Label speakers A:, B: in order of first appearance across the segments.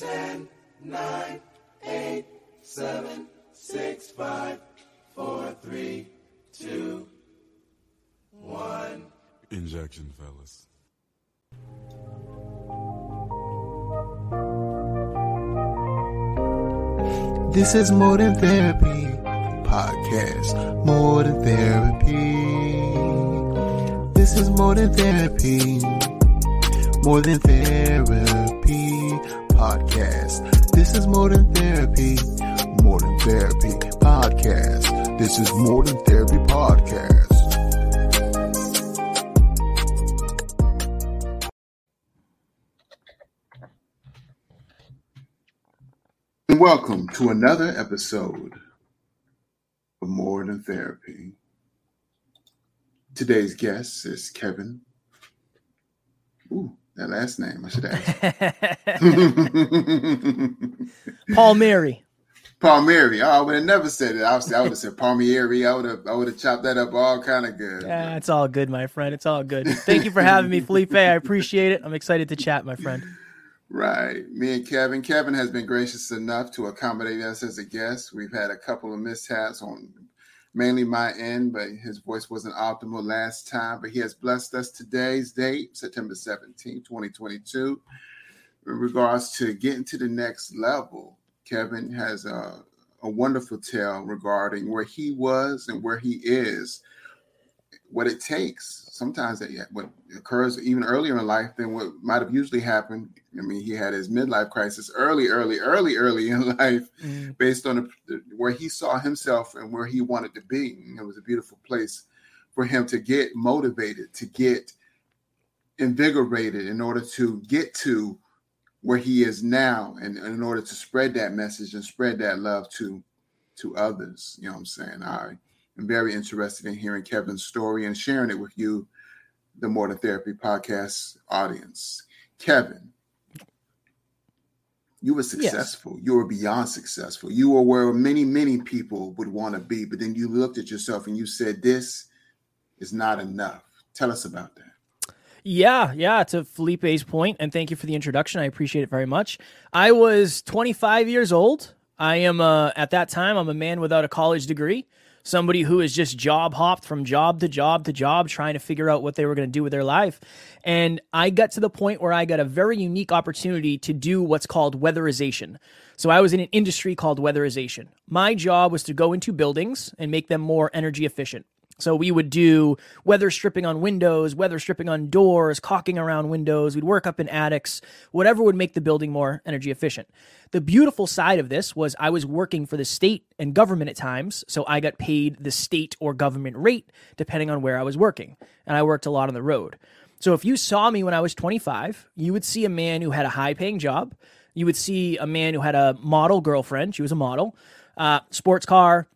A: 10, 9, 8, 7, 6, 5, 4, 3, 2, 1.
B: Injection, fellas.
C: This is More Than Therapy podcast. More Than Therapy. This is More Than Therapy. More Than Therapy podcast. This is More Than Therapy. More Than Therapy podcast. This is More Than Therapy podcast. And welcome to another episode of More Than Therapy. Today's guest is Kevin. Ooh, that last name I should ask.
D: Palmieri.
C: Palmieri. Oh, I would have never said it. I, I would have said Palmieri. I would have I would have chopped that up all kind of good.
D: Yeah, it's all good, my friend. It's all good. Thank you for having me, Felipe. I appreciate it. I'm excited to chat, my friend.
C: Right. Me and Kevin. Kevin has been gracious enough to accommodate us as a guest. We've had a couple of mishaps on mainly my end, but his voice wasn't optimal last time. But he has blessed us today's date, September 17, 2022. In regards to getting to the next level, Kevin has a, a wonderful tale regarding where he was and where he is, what it takes. Sometimes that what occurs even earlier in life than what might have usually happened. I mean, he had his midlife crisis early, early, early, early in life,
D: Mm.
C: based on the, where he saw himself and where he wanted to be. And it was a beautiful place for him to get motivated, to get invigorated in order to get to where he is now and in order to spread that message and spread that love to to others you know what i'm saying i am very interested in hearing kevin's story and sharing it with you the more than therapy podcast audience. Kevin you were successful. You were beyond successful. You were where many many people would want to be but then you looked at yourself and you said this is not enough. Tell us about that.
D: Yeah, yeah, to Felipe's point, and thank you for the introduction. I appreciate it very much. I was 25 years old. I am, uh, at that time, I'm a man without a college degree, somebody who has just job hopped from job to job to job, trying to figure out what they were going to do with their life. And I got to the point where I got a very unique opportunity to do what's called weatherization. So I was in an industry called weatherization. My job was to go into buildings and make them more energy efficient. So we would do weather stripping on windows, weather stripping on doors, caulking around windows. We'd work up in attics, whatever would make the building more energy efficient. The beautiful side of this was I was working for the state and government at times, so I got paid the state or government rate depending on where I was working. And I worked a lot on the road. So if you saw me when I was 25, you would see a man who had a high paying job. You would see a man who had a model girlfriend. She was a model, uh, sports car,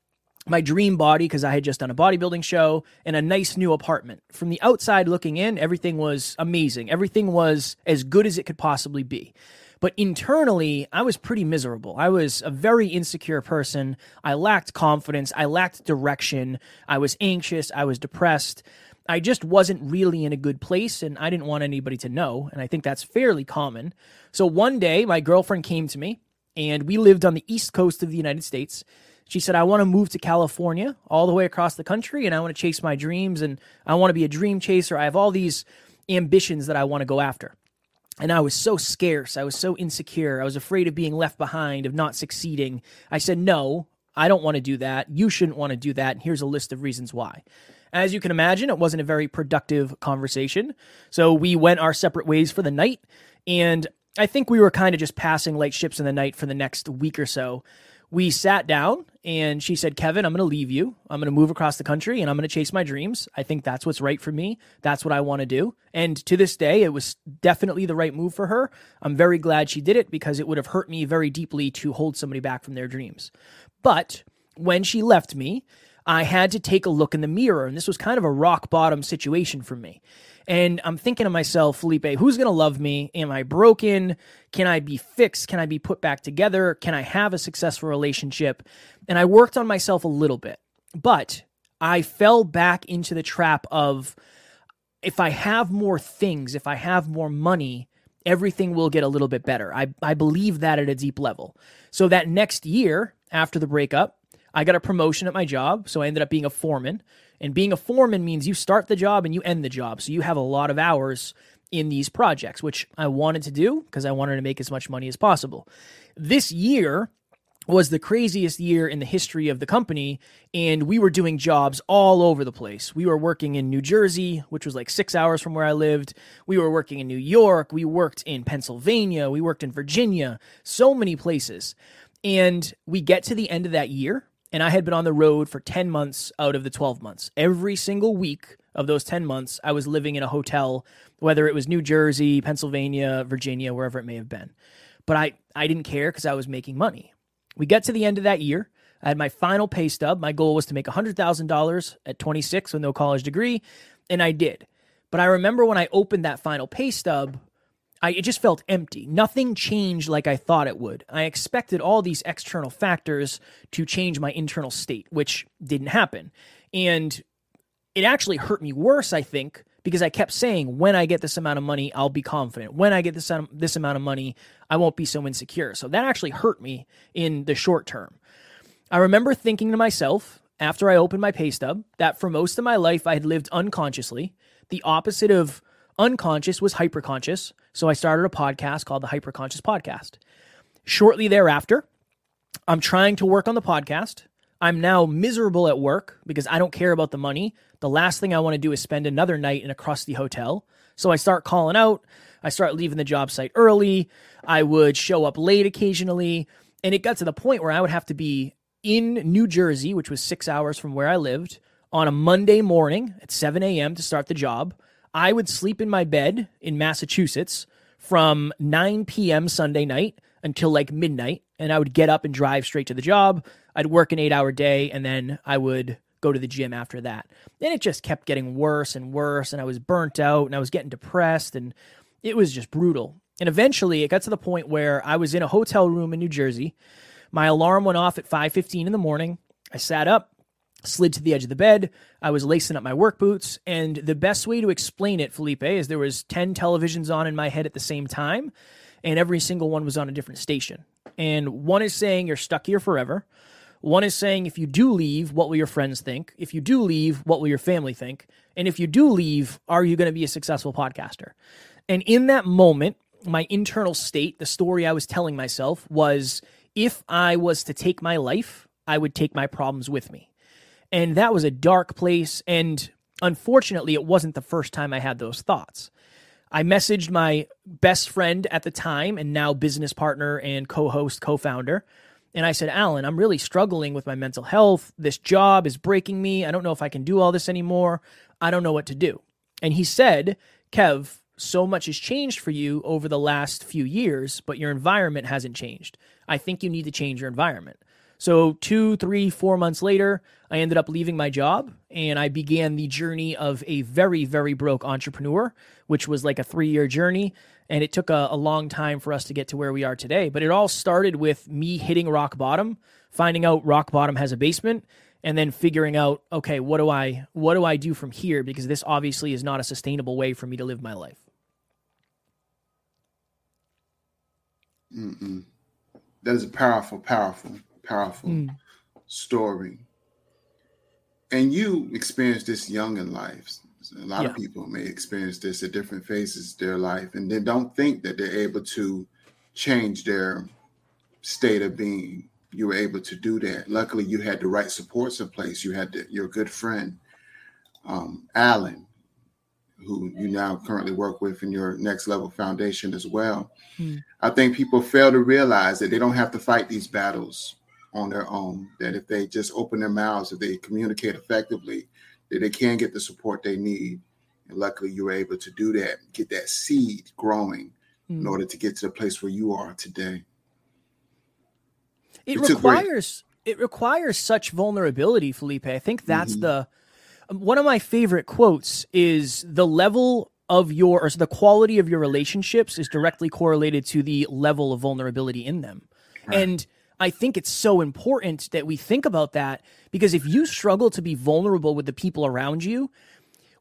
D: my dream body because I had just done a bodybuilding show and a nice new apartment. From the outside looking in, everything was amazing. Everything was as good as it could possibly be. But internally, I was pretty miserable. I was a very insecure person. I lacked confidence. I lacked direction. I was anxious. I was depressed. I just wasn't really in a good place and I didn't want anybody to know. And I think that's fairly common. So one day, my girlfriend came to me and we lived on the east coast of the United States. She said, I want to move to California all the way across the country and I want to chase my dreams and I want to be a dream chaser. I have all these ambitions that I want to go after. And I was so scarce. I was so insecure. I was afraid of being left behind, of not succeeding. I said, No, I don't want to do that. You shouldn't want to do that. And here's a list of reasons why. As you can imagine, it wasn't a very productive conversation. So we went our separate ways for the night. And I think we were kind of just passing light ships in the night for the next week or so. We sat down and she said, Kevin, I'm going to leave you. I'm going to move across the country and I'm going to chase my dreams. I think that's what's right for me. That's what I want to do. And to this day, it was definitely the right move for her. I'm very glad she did it because it would have hurt me very deeply to hold somebody back from their dreams. But when she left me, I had to take a look in the mirror. And this was kind of a rock bottom situation for me. And I'm thinking to myself, Felipe, who's going to love me? Am I broken? Can I be fixed? Can I be put back together? Can I have a successful relationship? And I worked on myself a little bit, but I fell back into the trap of if I have more things, if I have more money, everything will get a little bit better. I, I believe that at a deep level. So that next year after the breakup, I got a promotion at my job. So I ended up being a foreman. And being a foreman means you start the job and you end the job. So you have a lot of hours in these projects, which I wanted to do because I wanted to make as much money as possible. This year, was the craziest year in the history of the company and we were doing jobs all over the place. We were working in New Jersey, which was like 6 hours from where I lived. We were working in New York, we worked in Pennsylvania, we worked in Virginia, so many places. And we get to the end of that year and I had been on the road for 10 months out of the 12 months. Every single week of those 10 months, I was living in a hotel, whether it was New Jersey, Pennsylvania, Virginia, wherever it may have been. But I, I didn't care because I was making money. We get to the end of that year. I had my final pay stub. My goal was to make $100,000 at 26 with no college degree, and I did. But I remember when I opened that final pay stub, I, it just felt empty. Nothing changed like I thought it would. I expected all these external factors to change my internal state, which didn't happen. And it actually hurt me worse, I think, because I kept saying, when I get this amount of money, I'll be confident. When I get this, this amount of money, I won't be so insecure. So that actually hurt me in the short term. I remember thinking to myself after I opened my pay stub that for most of my life I had lived unconsciously. The opposite of unconscious was hyperconscious. So I started a podcast called the Hyperconscious Podcast. Shortly thereafter, I'm trying to work on the podcast. I'm now miserable at work because I don't care about the money. The last thing I want to do is spend another night in a crusty hotel. So I start calling out. I start leaving the job site early. I would show up late occasionally. And it got to the point where I would have to be in New Jersey, which was six hours from where I lived, on a Monday morning at 7 a.m. to start the job. I would sleep in my bed in Massachusetts from 9 p.m. Sunday night until like midnight. And I would get up and drive straight to the job. I'd work an eight hour day and then I would go to the gym after that. And it just kept getting worse and worse. And I was burnt out and I was getting depressed and it was just brutal. And eventually it got to the point where I was in a hotel room in New Jersey. My alarm went off at 5:15 in the morning. I sat up, slid to the edge of the bed. I was lacing up my work boots, and the best way to explain it, Felipe, is there was 10 televisions on in my head at the same time, and every single one was on a different station. And one is saying you're stuck here forever. One is saying if you do leave, what will your friends think? If you do leave, what will your family think? And if you do leave, are you going to be a successful podcaster? And in that moment, my internal state, the story I was telling myself was if I was to take my life, I would take my problems with me. And that was a dark place. And unfortunately, it wasn't the first time I had those thoughts. I messaged my best friend at the time and now business partner and co host, co founder. And I said, Alan, I'm really struggling with my mental health. This job is breaking me. I don't know if I can do all this anymore. I don't know what to do. And he said, Kev, so much has changed for you over the last few years, but your environment hasn't changed. I think you need to change your environment. So, two, three, four months later, I ended up leaving my job and I began the journey of a very, very broke entrepreneur, which was like a three year journey. And it took a, a, long time for us to get to where we are today. But it all started with me hitting rock bottom, finding out rock bottom has a basement, and then figuring out, okay, what do I what do I do from here? Because this obviously is not a sustainable way for me to live my life.
C: Mm-mm. That is powerful, powerful, powerful mm. story. And you experienced this young in life. A lot yeah. of people may experience this at different phases of their life and then don't think that they're able to change their state of being. You were able to do that. Luckily, you had the right supports in place. You had the, your good friend, um, Alan, who you now currently work with in your next level foundation as well. Hmm. I think people fail to realize that they don't have to fight these battles on their own. That if they just open their mouths, if they communicate effectively, that they can get the support they need. And luckily, you were able to do that, get that seed growing mm. in order to get to the place where you are today.
D: It requires it requires such vulnerability, Felipe. I think that's mm-hmm. the um, one of my favorite quotes is the level of your or so the quality of your relationships is directly correlated to the level of vulnerability in them. Right. And I think it's so important that we think about that because if you struggle to be vulnerable with the people around you,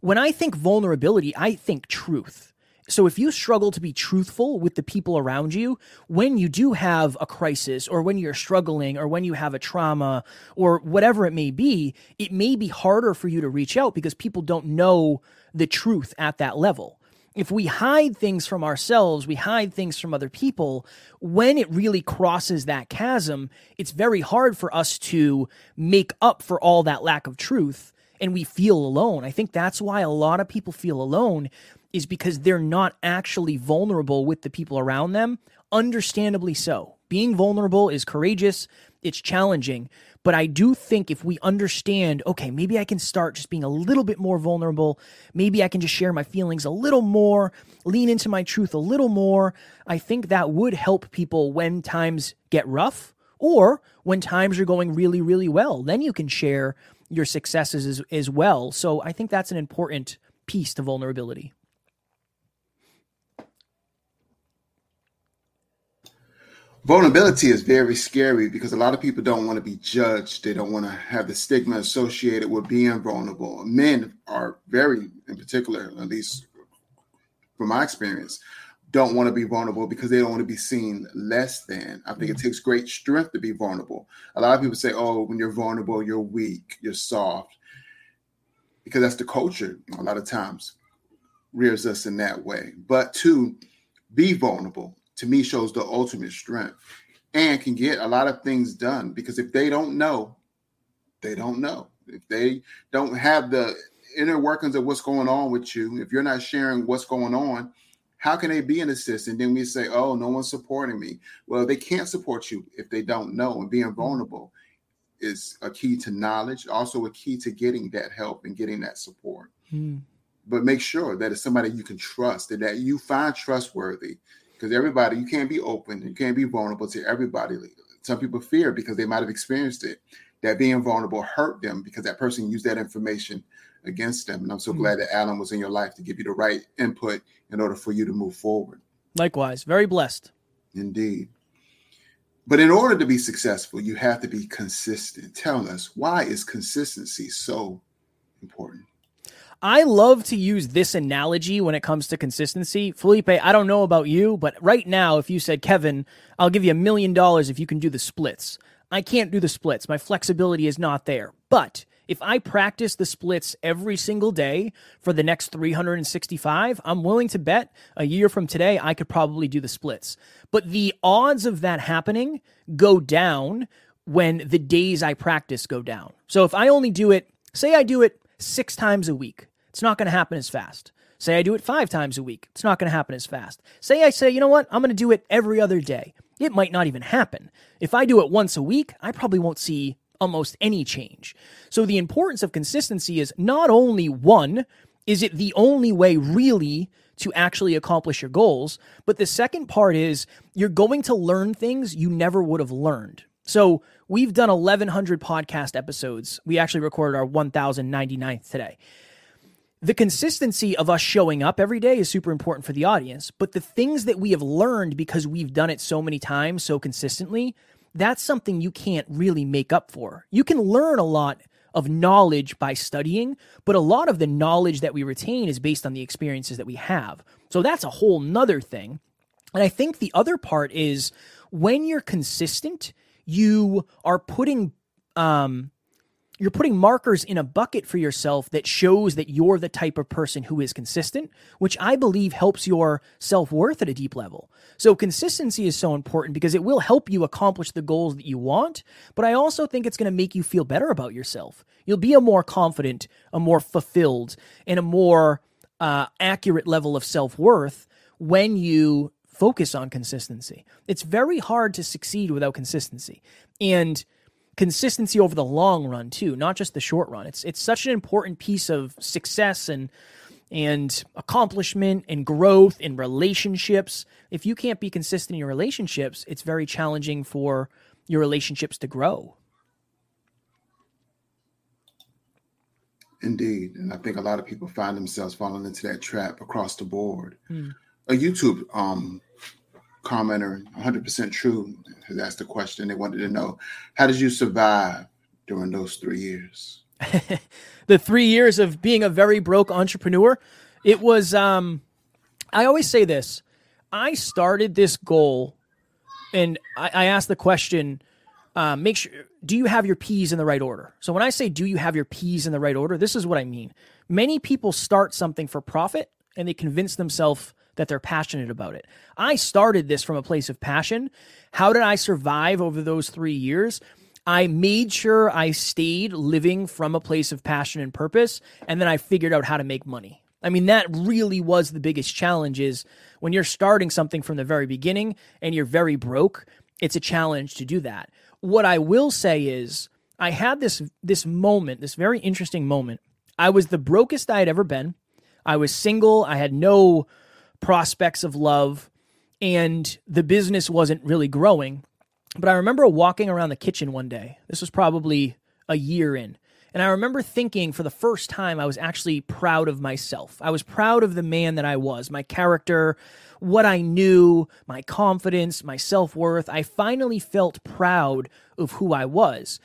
D: when I think vulnerability, I think truth. So if you struggle to be truthful with the people around you, when you do have a crisis or when you're struggling or when you have a trauma or whatever it may be, it may be harder for you to reach out because people don't know the truth at that level. If we hide things from ourselves, we hide things from other people, when it really crosses that chasm, it's very hard for us to make up for all that lack of truth and we feel alone. I think that's why a lot of people feel alone is because they're not actually vulnerable with the people around them. Understandably so. Being vulnerable is courageous, it's challenging. But I do think if we understand, okay, maybe I can start just being a little bit more vulnerable. Maybe I can just share my feelings a little more, lean into my truth a little more. I think that would help people when times get rough or when times are going really, really well. Then you can share your successes as, as well. So I think that's an important piece to vulnerability.
C: Vulnerability is very scary because a lot of people don't want to be judged. They don't want to have the stigma associated with being vulnerable. Men are very, in particular, at least from my experience, don't want to be vulnerable because they don't want to be seen less than. I think it mm. takes great strength to be vulnerable. A lot of people say, oh, when you're vulnerable, you're weak, you're soft, because that's the culture a lot of times rears us in that way. But to be vulnerable, to me shows the ultimate strength and can get a lot of things done because if they don't know, they don't know. If they don't have the inner workings of what's going on with you, if you're not sharing what's going on, how can they be an assistant? Then we say, oh, no one's supporting me. Well, they can't support you if they don't know. And being vulnerable is a key to knowledge, also a key to getting that help and getting that support. Mm. But make sure that it's somebody you can trust and that you find trustworthy because everybody you can't be open you can't be vulnerable to everybody. Some people fear because they might have experienced it that being vulnerable hurt them because that person used that information against them. And i'm so mm-hmm. glad that alan was in your life to give you the right input in order for you to move forward.
D: Likewise very blessed.
C: Indeed. But in order to be successful you have to be consistent. Tell us why is consistency so important
D: I love to use this analogy when it comes to consistency. Felipe, I don't know about you, but right now, if you said, Kevin, I'll give you a million dollars if you can do the splits, I can't do the splits. My flexibility is not there. But if I practice the splits every single day for the next 365, I'm willing to bet a year from today I could probably do the splits. But the odds of that happening go down when the days I practice go down. So if I only do it, say I do it six times a week, it's not going to happen as fast. Say I do it five times a week. It's not going to happen as fast. Say I say, you know what? I'm going to do it every other day. It might not even happen. If I do it once a week, I probably won't see almost any change. So the importance of consistency is not only one, is it the only way really to actually accomplish your goals? But the second part is you're going to learn things you never would have learned. So we've done 1,100 podcast episodes. We actually recorded our 1,099th today the consistency of us showing up every day is super important for the audience, but the things that we have learned because we've done it so many times so consistently, that's something you can't really make up for. You can learn a lot of knowledge by studying, but a lot of the knowledge that we retain is based on the experiences that we have. So that's a whole nother thing. And I think the other part is when you're consistent, you are putting um, you're putting markers in a bucket for yourself that shows that you're the type of person who is consistent, which I believe helps your self worth at a deep level. So, consistency is so important because it will help you accomplish the goals that you want, but I also think it's going to make you feel better about yourself. You'll be a more confident, a more fulfilled, and a more uh, accurate level of self worth when you focus on consistency. It's very hard to succeed without consistency. And consistency over the long run too, not just the short run. It's it's such an important piece of success and and accomplishment and growth in relationships. If you can't be consistent in your relationships, it's very challenging for your relationships to grow.
C: Indeed. And I think a lot of people find themselves falling into that trap across the board. Hmm. A YouTube um, commenter, 100% true, has asked a question. They wanted to know, how did you survive during those three years?
D: the three years of being a very broke entrepreneur, it was, um, I always say this. I started this goal and I, I asked the question, uh, make sure, do you have your P's in the right order? So when I say, do you have your P's in the right order? This is what I mean. Many people start something for profit and they convince themselves that they're passionate about it. I started this from a place of passion. How did I survive over those three years? I made sure I stayed living from a place of passion and purpose, and then I figured out how to make money. I mean, that really was the biggest challenge is when you're starting something from the very beginning and you're very broke, it's a challenge to do that. What I will say is I had this this moment, this very interesting moment. I was the brokest I had ever been. I was single, I had no prospects of love, and the business wasn't really growing. But I remember walking around the kitchen one day. This was probably a year in. And I remember thinking for the first time, I was actually proud of myself. I was proud of the man that I was, my character, what I knew, my confidence, my self worth. I finally felt proud of who I was.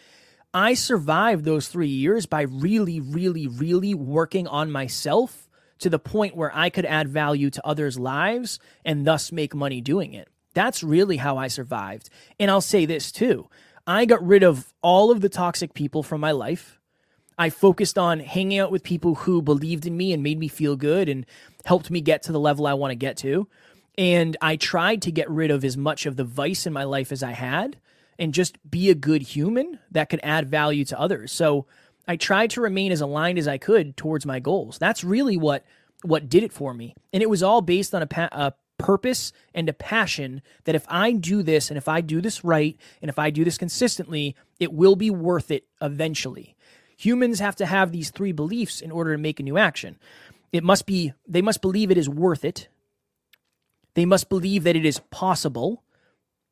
D: I survived those three years by really, really, really working on myself to the point where I could add value to others' lives and thus make money doing it. That's really how I survived. And I'll say this too I got rid of all of the toxic people from my life. I focused on hanging out with people who believed in me and made me feel good and helped me get to the level I want to get to. And I tried to get rid of as much of the vice in my life as I had and just be a good human that could add value to others. So I tried to remain as aligned as I could towards my goals. That's really what what did it for me. And it was all based on a, pa- a purpose and a passion that if I do this and if I do this right and if I do this consistently, it will be worth it eventually. Humans have to have these three beliefs in order to make a new action. It must be they must believe it is worth it. They must believe that it is possible,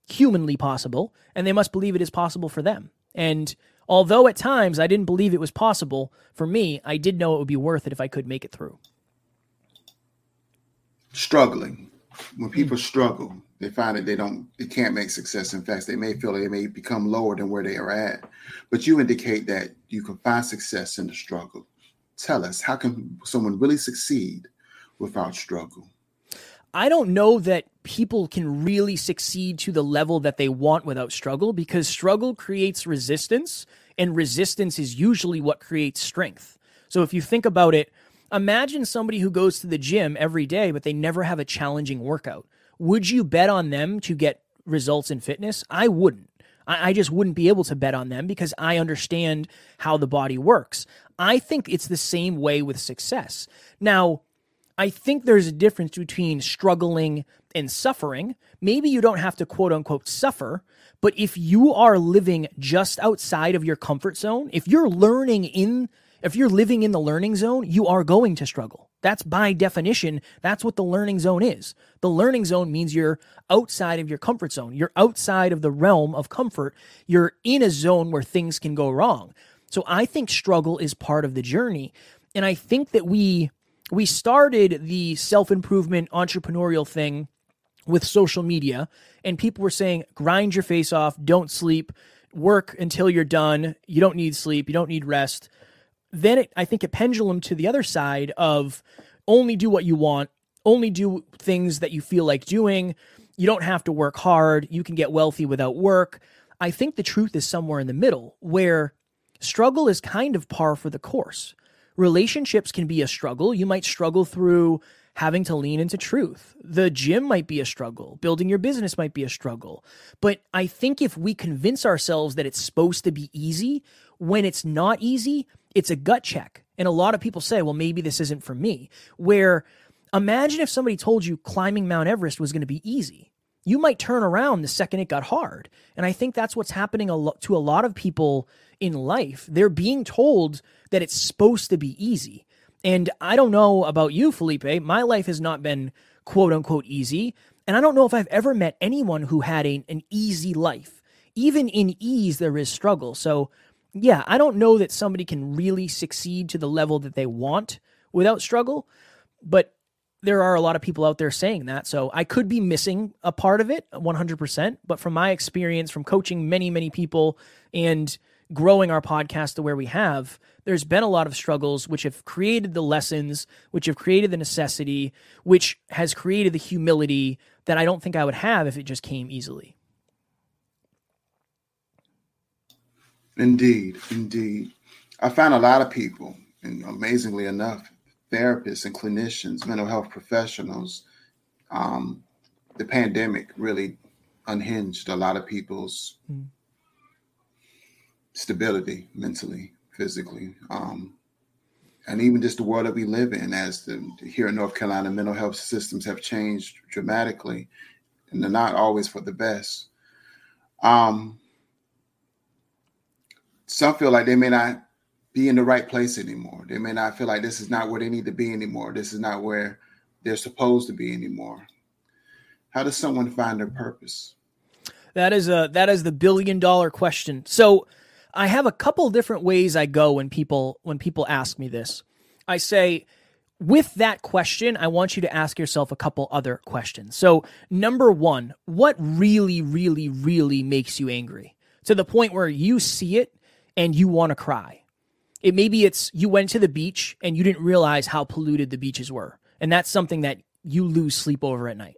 D: humanly possible, and they must believe it is possible for them. And although at times I didn't believe it was possible for me, I did know it would be worth it if I could make it through.
C: Struggling when people struggle, they find that they don't, they can't make success. In fact, they may feel they may become lower than where they are at. But you indicate that you can find success in the struggle. Tell us, how can someone really succeed without struggle?
D: I don't know that people can really succeed to the level that they want without struggle because struggle creates resistance, and resistance is usually what creates strength. So if you think about it, Imagine somebody who goes to the gym every day, but they never have a challenging workout. Would you bet on them to get results in fitness? I wouldn't. I, just wouldn't be able to bet on them because I understand how the body works. I think it's the same way with success. Now, I think there's a difference between struggling and suffering. Maybe you don't have to quote unquote suffer, but if you are living just outside of your comfort zone, if you're learning in if you're living in the learning zone, you are going to struggle. That's by definition, that's what the learning zone is. The learning zone means you're outside of your comfort zone. You're outside of the realm of comfort. You're in a zone where things can go wrong. So I think struggle is part of the journey. And I think that we we started the self-improvement entrepreneurial thing with social media and people were saying grind your face off, don't sleep, work until you're done. You don't need sleep, you don't need rest then it, I think a pendulum to the other side of only do what you want, only do things that you feel like doing. You don't have to work hard. You can get wealthy without work. I think the truth is somewhere in the middle where struggle is kind of par for the course. Relationships can be a struggle. You might struggle through having to lean into truth. The gym might be a struggle. Building your business might be a struggle. But I think if we convince ourselves that it's supposed to be easy when it's not easy, it's a gut check. And a lot of people say, well, maybe this isn't for me. Where imagine if somebody told you climbing Mount Everest was going to be easy. You might turn around the second it got hard. And I think that's what's happening a to a lot of people in life. They're being told that it's supposed to be easy. And I don't know about you, Felipe. My life has not been quote unquote easy. And I don't know if I've ever met anyone who had a, an easy life. Even in ease, there is struggle. So yeah, I don't know that somebody can really succeed to the level that they want without struggle, but there are a lot of people out there saying that. So I could be missing a part of it 100%. But from my experience, from coaching many, many people and growing our podcast to where we have, there's been a lot of struggles which have created the lessons, which have created the necessity, which has created the humility that I don't think I would have if it just came easily.
C: Indeed, indeed. I find a lot of people, and amazingly enough, therapists and clinicians, mental health professionals, um, the pandemic really unhinged a lot of people's mm. stability mentally, physically, um, and even just the world that we live in. As the here in North Carolina, mental health systems have changed dramatically, and they're not always for the best. Um, some feel like they may not be in the right place anymore. They may not feel like this is not where they need to be anymore. This is not where they're supposed to be anymore. How does someone find their purpose?
D: That is a that is the billion dollar question. So I have a couple different ways I go when people when people ask me this. I say with that question, I want you to ask yourself a couple other questions. So, number 1, what really really really makes you angry? To the point where you see it and you want to cry. It maybe it's you went to the beach and you didn't realize how polluted the beaches were. And that's something that you lose sleep over at night.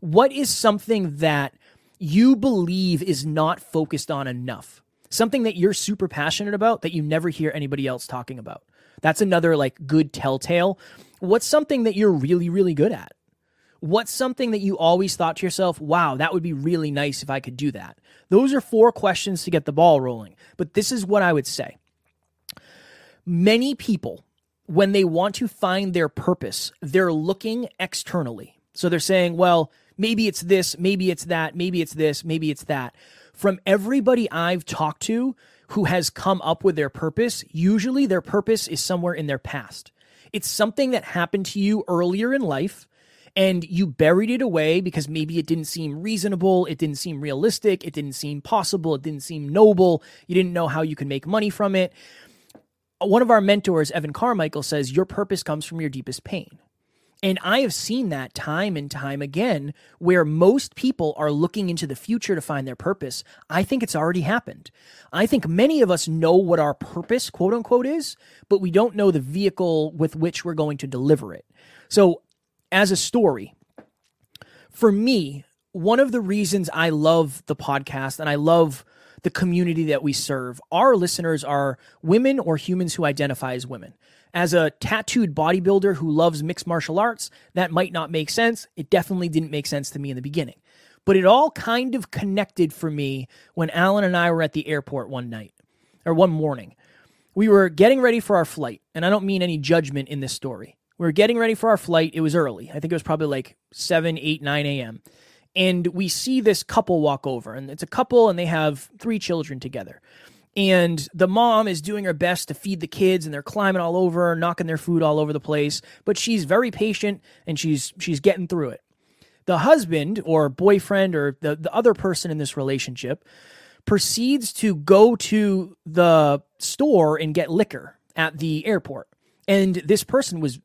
D: What is something that you believe is not focused on enough? Something that you're super passionate about that you never hear anybody else talking about. That's another like good telltale. What's something that you're really, really good at? What's something that you always thought to yourself, wow, that would be really nice if I could do that? Those are four questions to get the ball rolling. But this is what I would say. Many people, when they want to find their purpose, they're looking externally. So they're saying, well, maybe it's this, maybe it's that, maybe it's this, maybe it's that. From everybody I've talked to who has come up with their purpose, usually their purpose is somewhere in their past. It's something that happened to you earlier in life and you buried it away because maybe it didn't seem reasonable, it didn't seem realistic, it didn't seem possible, it didn't seem noble, you didn't know how you could make money from it. One of our mentors, Evan Carmichael, says your purpose comes from your deepest pain. And I have seen that time and time again where most people are looking into the future to find their purpose. I think it's already happened. I think many of us know what our purpose, quote unquote, is, but we don't know the vehicle with which we're going to deliver it. So as a story, for me, one of the reasons I love the podcast and I love the community that we serve, our listeners are women or humans who identify as women. As a tattooed bodybuilder who loves mixed martial arts, that might not make sense. It definitely didn't make sense to me in the beginning. But it all kind of connected for me when Alan and I were at the airport one night or one morning. We were getting ready for our flight, and I don't mean any judgment in this story. We were getting ready for our flight. It was early. I think it was probably like 7, 8, 9 a.m. And we see this couple walk over, and it's a couple, and they have three children together. And the mom is doing her best to feed the kids, and they're climbing all over, knocking their food all over the place. But she's very patient, and she's she's getting through it. The husband or boyfriend or the, the other person in this relationship proceeds to go to the store and get liquor at the airport. And this person was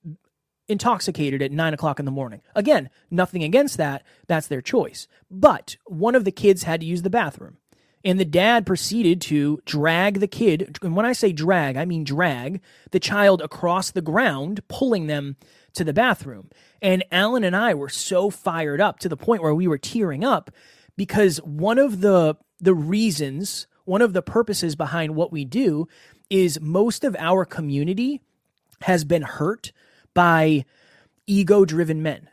D: intoxicated at nine o'clock in the morning. Again, nothing against that. That's their choice. But one of the kids had to use the bathroom. And the dad proceeded to drag the kid, and when I say drag, I mean drag the child across the ground, pulling them to the bathroom. And Alan and I were so fired up to the point where we were tearing up because one of the the reasons, one of the purposes behind what we do is most of our community has been hurt by ego driven men.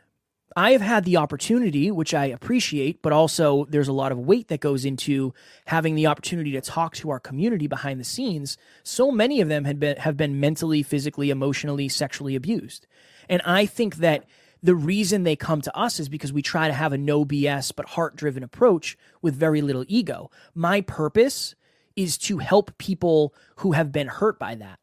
D: I have had the opportunity, which I appreciate, but also there's a lot of weight that goes into having the opportunity to talk to our community behind the scenes. So many of them had been have been mentally, physically, emotionally, sexually abused. And I think that the reason they come to us is because we try to have a no BS but heart driven approach with very little ego. My purpose is to help people who have been hurt by that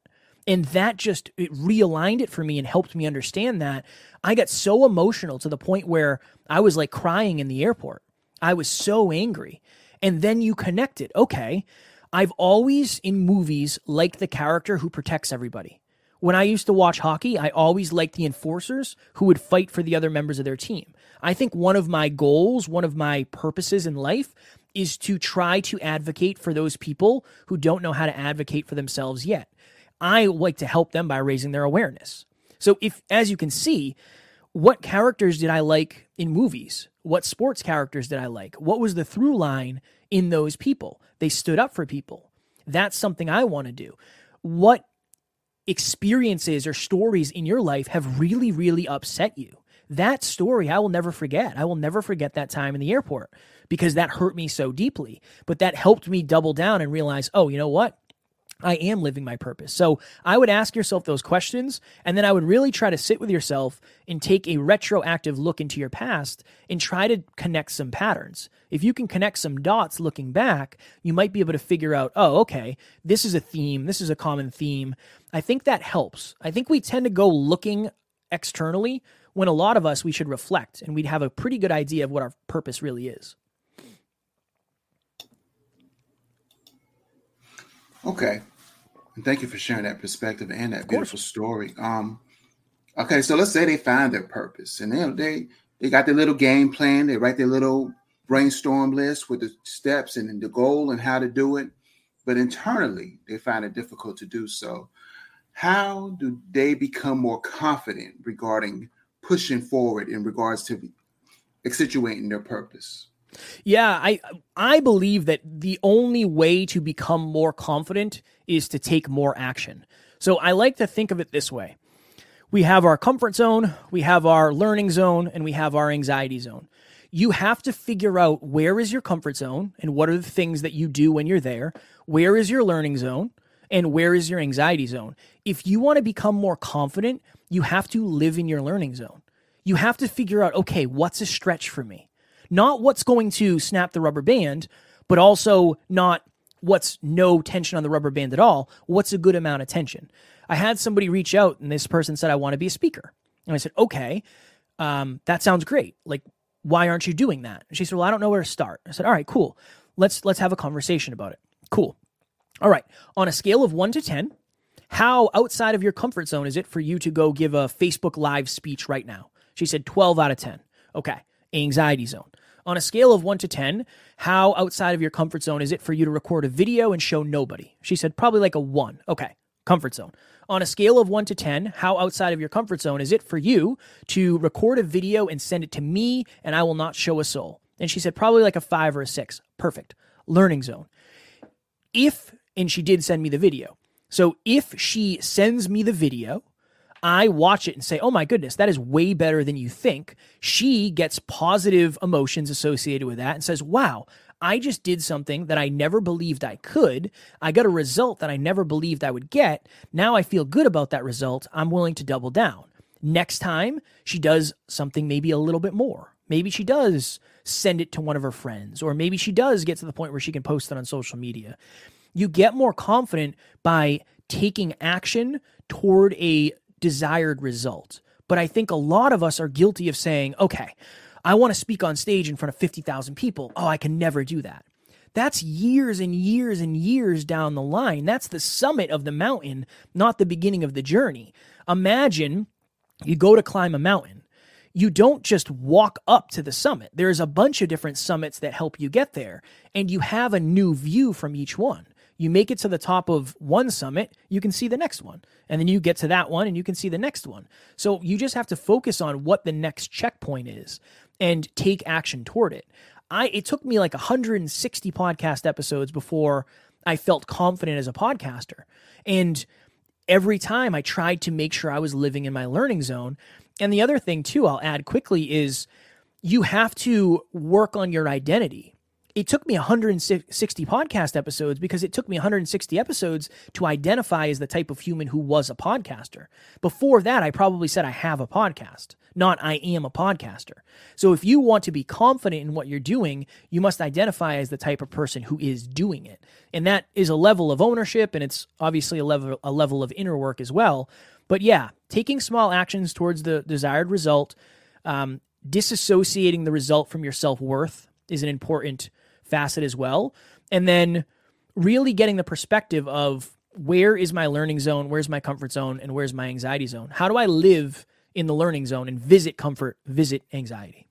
D: and that just it realigned it for me and helped me understand that i got so emotional to the point where i was like crying in the airport. I was so angry. And then you connect it. Okay i've always in movies liked the character who protects everybody. When i used to watch hockey i always liked the enforcers who would fight for the other members of their team. I think one of my goals one of my purposes in life is to try to advocate for those people who don't know how to advocate for themselves yet. I like to help them by raising their awareness. So if as you can see, what characters did I like in movies? What sports characters did I like? What was the through line in those people? They stood up for people. That's something I want to do. What experiences or stories in your life have really, really upset you? That story I will never forget. I will never forget that time in the airport because that hurt me so deeply. But that helped me double down and realize, oh, you know what? I am living my purpose. So I would ask yourself those questions, and then I would really try to sit with yourself and take a retroactive look into your past and try to connect some patterns. If you can connect some dots looking back, you might be able to figure out, oh, okay, this is a theme, this is a common theme. I think that helps. I think we tend to go looking externally when a lot of us we should reflect and we'd have a pretty good idea of what our purpose really is.
C: Okay. And thank you for sharing that perspective and that beautiful story. Um, okay, so let's say they find their purpose and they they they got their little game plan, they write their little brainstorm list with the steps and the goal and how to do it, but internally they find it difficult to do so. How do they become more confident regarding pushing forward in regards to accentuating their purpose?
D: Yeah, I I believe that the only way to become more confident is to take more action. So I like to think of it this way. We have our comfort zone, we have our learning zone, and we have our anxiety zone. You have to figure out where is your comfort zone and what are the things that you do when you're there, where is your learning zone, and where is your anxiety zone. If you want to become more confident, you have to live in your learning zone. You have to figure out, okay, what's a stretch for me? Not what's going to snap the rubber band, but also not what's no tension on the rubber band at all. What's a good amount of tension? I had somebody reach out and this person said, I want to be a speaker. And I said, okay, um, that sounds great. Like, why aren't you doing that? And she said, well, I don't know where to start. I said, all right, cool. Let's, let's have a conversation about it. Cool. All right. On a scale of one to 10, how outside of your comfort zone is it for you to go give a Facebook live speech right now? She said 12 out of 10. Okay. Anxiety zone. On a scale of 1 to 10, how outside of your comfort zone is it for you to record a video and show nobody? She said probably like a 1. Okay, comfort zone. On a scale of 1 to 10, how outside of your comfort zone is it for you to record a video and send it to me and I will not show a soul? And she said probably like a 5 or a 6. Perfect. Learning zone. If, and she did send me the video. So if she sends me the video I watch it and say, oh my goodness, that is way better than you think. She gets positive emotions associated with that and says, wow, I just did something that I never believed I could. I got a result that I never believed I would get. Now I feel good about that result. I'm willing to double down. Next time, she does something maybe a little bit more. Maybe she does send it to one of her friends, or maybe she does get to the point where she can post it on social media. You get more confident by taking action toward a desired result. But I think a lot of us are guilty of saying, okay, I want to speak on stage in front of 50,000 people. Oh, I can never do that. That's years and years and years down the line. That's the summit of the mountain, not the beginning of the journey. Imagine you go to climb a mountain. You don't just walk up to the summit. There's a bunch of different summits that help you get there, and you have a new view from each one. You make it to the top of one summit, you can see the next one. And then you get to that one and you can see the next one. So you just have to focus on what the next checkpoint is and take action toward it. I it took me like 160 podcast episodes before I felt confident as a podcaster. And every time I tried to make sure I was living in my learning zone. And the other thing too, I'll add quickly is you have to work on your identity it took me 160 podcast episodes because it took me 160 episodes to identify as the type of human who was a podcaster. Before that, I probably said I have a podcast, not I am a podcaster. So if you want to be confident in what you're doing, you must identify as the type of person who is doing it. And that is a level of ownership and it's obviously a level a level of inner work as well. But yeah, taking small actions towards the desired result, um, disassociating the result from your self worth is an important facet as well. And then really getting the perspective of where is my learning zone, where's my comfort zone, and where's my anxiety zone? How do I live in the learning zone and visit comfort, visit anxiety?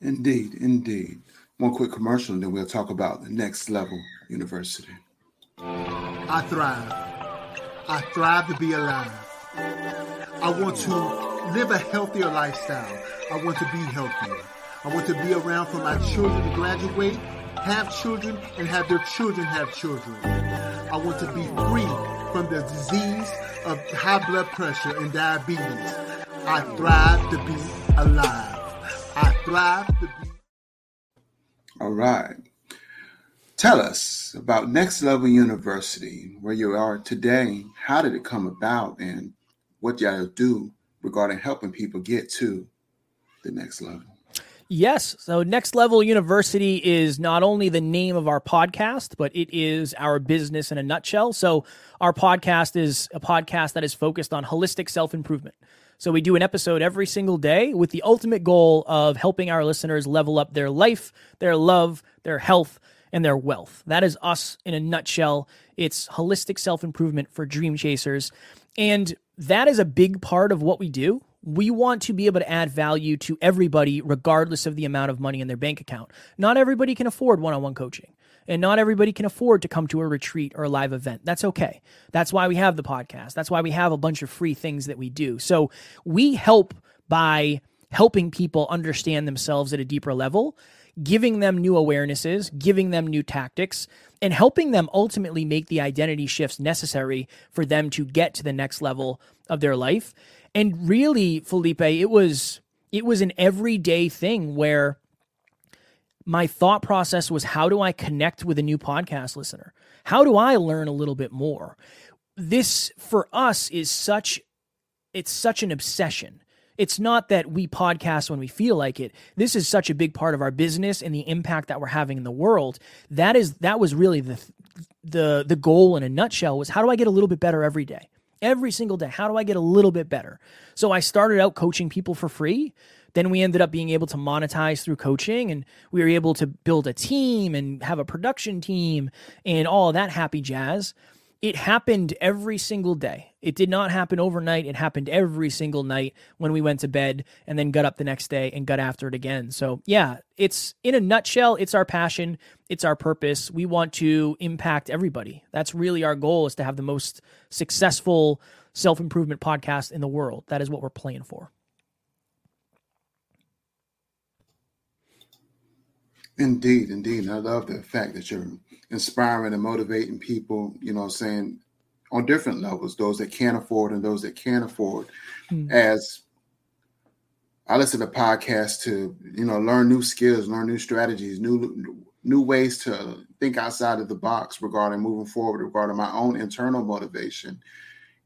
C: Indeed, indeed. One quick commercial, and then we'll talk about the next level university.
E: I thrive. I thrive to be alive. I want to live a healthier lifestyle. I want to be healthier. I want to be around for my children to graduate, have children, and have their children have children. I want to be free from the disease of high blood pressure and diabetes. I thrive to be alive. I thrive to be.
C: All right. Tell us about Next Level University, where you are today. How did it come about, and what y'all do regarding helping people get to the next level?
D: Yes. So, Next Level University is not only the name of our podcast, but it is our business in a nutshell. So, our podcast is a podcast that is focused on holistic self improvement. So, we do an episode every single day with the ultimate goal of helping our listeners level up their life, their love, their health, and their wealth. That is us in a nutshell. It's holistic self improvement for dream chasers. And that is a big part of what we do. We want to be able to add value to everybody, regardless of the amount of money in their bank account. Not everybody can afford one on one coaching, and not everybody can afford to come to a retreat or a live event. That's okay. That's why we have the podcast. That's why we have a bunch of free things that we do. So we help by helping people understand themselves at a deeper level giving them new awarenesses, giving them new tactics, and helping them ultimately make the identity shifts necessary for them to get to the next level of their life. And really, Felipe, it was it was an everyday thing where my thought process was how do I connect with a new podcast listener? How do I learn a little bit more? This for us is such it's such an obsession it's not that we podcast when we feel like it. This is such a big part of our business and the impact that we're having in the world. That is that was really the the the goal in a nutshell was how do I get a little bit better every day? Every single day. How do I get a little bit better? So I started out coaching people for free. Then we ended up being able to monetize through coaching and we were able to build a team and have a production team and all that happy jazz it happened every single day. It did not happen overnight. It happened every single night when we went to bed and then got up the next day and got after it again. So, yeah, it's in a nutshell, it's our passion, it's our purpose. We want to impact everybody. That's really our goal is to have the most successful self-improvement podcast in the world. That is what we're playing for.
C: Indeed, indeed. I love the fact that you're inspiring and motivating people, you know, saying on different levels, those that can't afford and those that can afford. Mm. As I listen to podcasts to, you know, learn new skills, learn new strategies, new new ways to think outside of the box regarding moving forward, regarding my own internal motivation.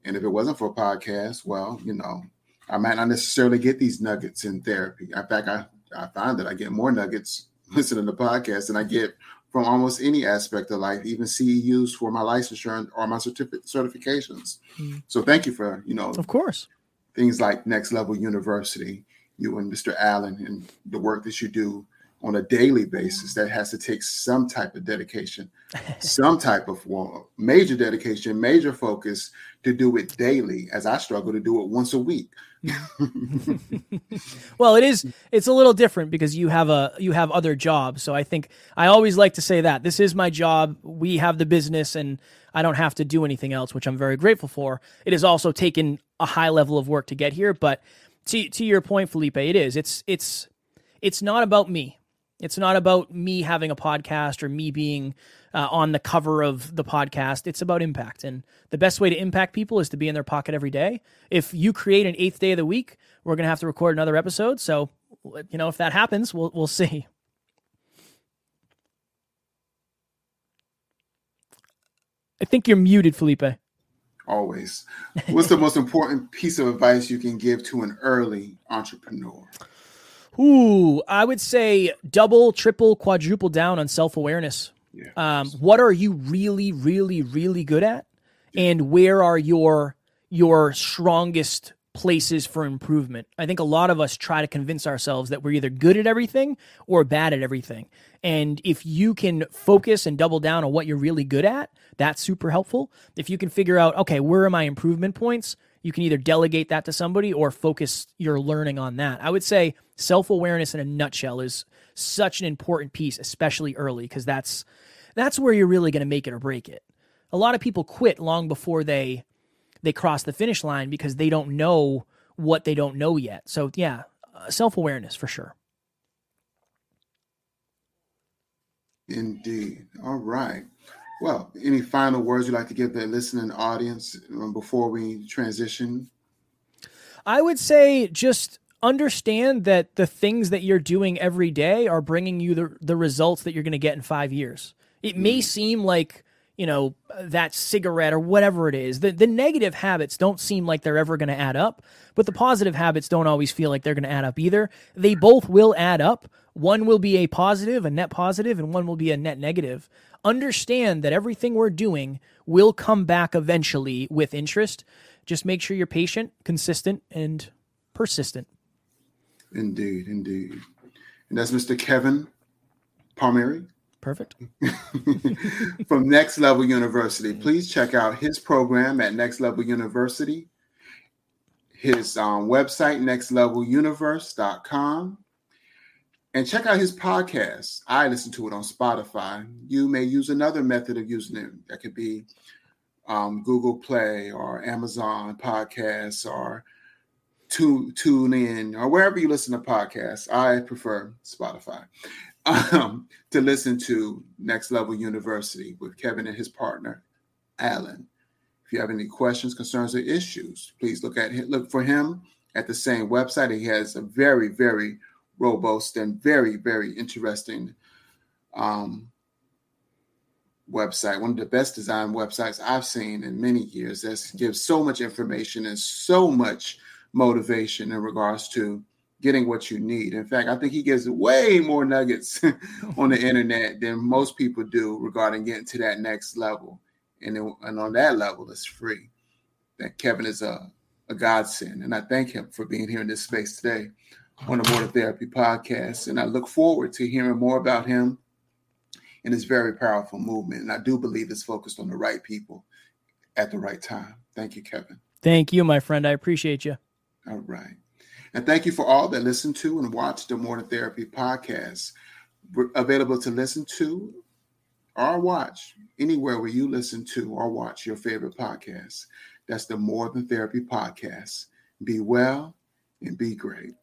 C: And if it wasn't for a podcast, well, you know, I might not necessarily get these nuggets in therapy. In fact, I, I find that I get more nuggets listening to podcasts than I get from almost any aspect of life, even CEUs for my licensure or my certificate certifications. Mm. So thank you for, you know,
D: of course,
C: things like Next Level University, you and Mr. Alan, and the work that you do on a daily basis that has to take some type of dedication, some type of well, major dedication, major focus to do it daily, as I struggle to do it once a week.
D: well, it is it's a little different because you have a you have other jobs. So I think I always like to say that this is my job. We have the business and I don't have to do anything else, which I'm very grateful for. It has also taken a high level of work to get here, but to to your point, Felipe, it is. It's it's it's not about me. It's not about me having a podcast or me being uh, on the cover of the podcast. It's about impact. And the best way to impact people is to be in their pocket every day. If you create an eighth day of the week, we're going to have to record another episode. So, you know, if that happens, we'll, we'll see. I think you're muted, Felipe.
C: Always. What's the most important piece of advice you can give to an early entrepreneur?
D: Ooh, I would say double, triple, quadruple down on self awareness. Yeah. Um, what are you really, really, really good at, and where are your your strongest places for improvement? I think a lot of us try to convince ourselves that we're either good at everything or bad at everything. And if you can focus and double down on what you're really good at, that's super helpful. If you can figure out, okay, where are my improvement points? You can either delegate that to somebody or focus your learning on that. I would say self awareness in a nutshell is such an important piece, especially early, because that's that's where you're really going to make it or break it. A lot of people quit long before they they cross the finish line because they don't know what they don't know yet. So yeah, uh, self awareness for sure.
C: Indeed. All right. Well, any final words you'd like to give the listening audience um, before we transition?
D: I would say just understand that the things that you're doing every day are bringing you the, the results that you're going to get in five years. It may seem like, you know, that cigarette or whatever it is. The, the negative habits don't seem like they're ever going to add up, but the positive habits don't always feel like they're going to add up either. They both will add up. One will be a positive, a net positive, and one will be a net negative. Understand that everything we're doing will come back eventually with interest. Just make sure you're patient, consistent, and persistent.
C: Indeed, indeed. And that's Mr. Kevin Palmieri
D: Perfect.
C: from Next Level University. Please check out his program at Next Level University, his um, website, nextleveluniverse.com, and check out his podcast. I listen to it on Spotify. You may use another method of using it. That could be um, Google Play or Amazon Podcasts or Tune Tune In or wherever you listen to podcasts. I prefer Spotify um, to listen to Next Level University with Kevin and his partner, Alan. If you have any questions, concerns, or issues, please look at look for him at the same website. He has a very, very robust and very, very interesting um, website. One of the best designed websites I've seen in many years. That gives so much information and so much motivation in regards to getting what you need. In fact, I think he gives way more nuggets on the internet than most people do regarding getting to that next level. And, it, and on that level, it's free. That Kevin is a, a godsend. And I thank him for being here in this space today on the More Therapy podcast. And I look forward to hearing more about him and his very powerful movement. And I do believe it's focused on the right people at the right time. Thank you, Kevin.
D: Thank you, my friend. I appreciate you.
C: All right. And thank you for all that listen to and watch the More Than Therapy podcast. We're available to listen to or watch anywhere where you listen to or watch your favorite podcast. That's the More Than Therapy podcast. Be well and be great.